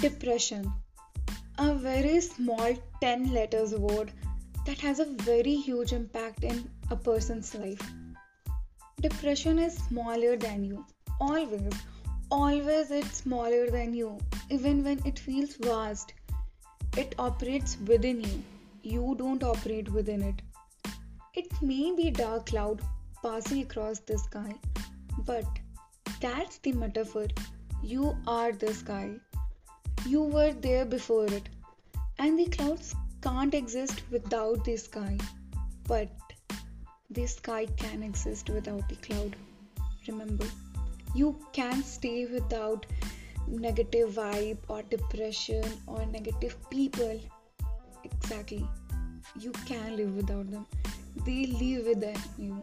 Depression. A very small 10 letters word that has a very huge impact in a person's life. Depression is smaller than you. Always. Always it's smaller than you. Even when it feels vast. It operates within you. You don't operate within it. It may be dark cloud passing across the sky, but that's the metaphor. You are the sky. You were there before it. And the clouds can't exist without the sky. But the sky can exist without the cloud. Remember, you can stay without negative vibe or depression or negative people. Exactly. You can live without them. They live within you.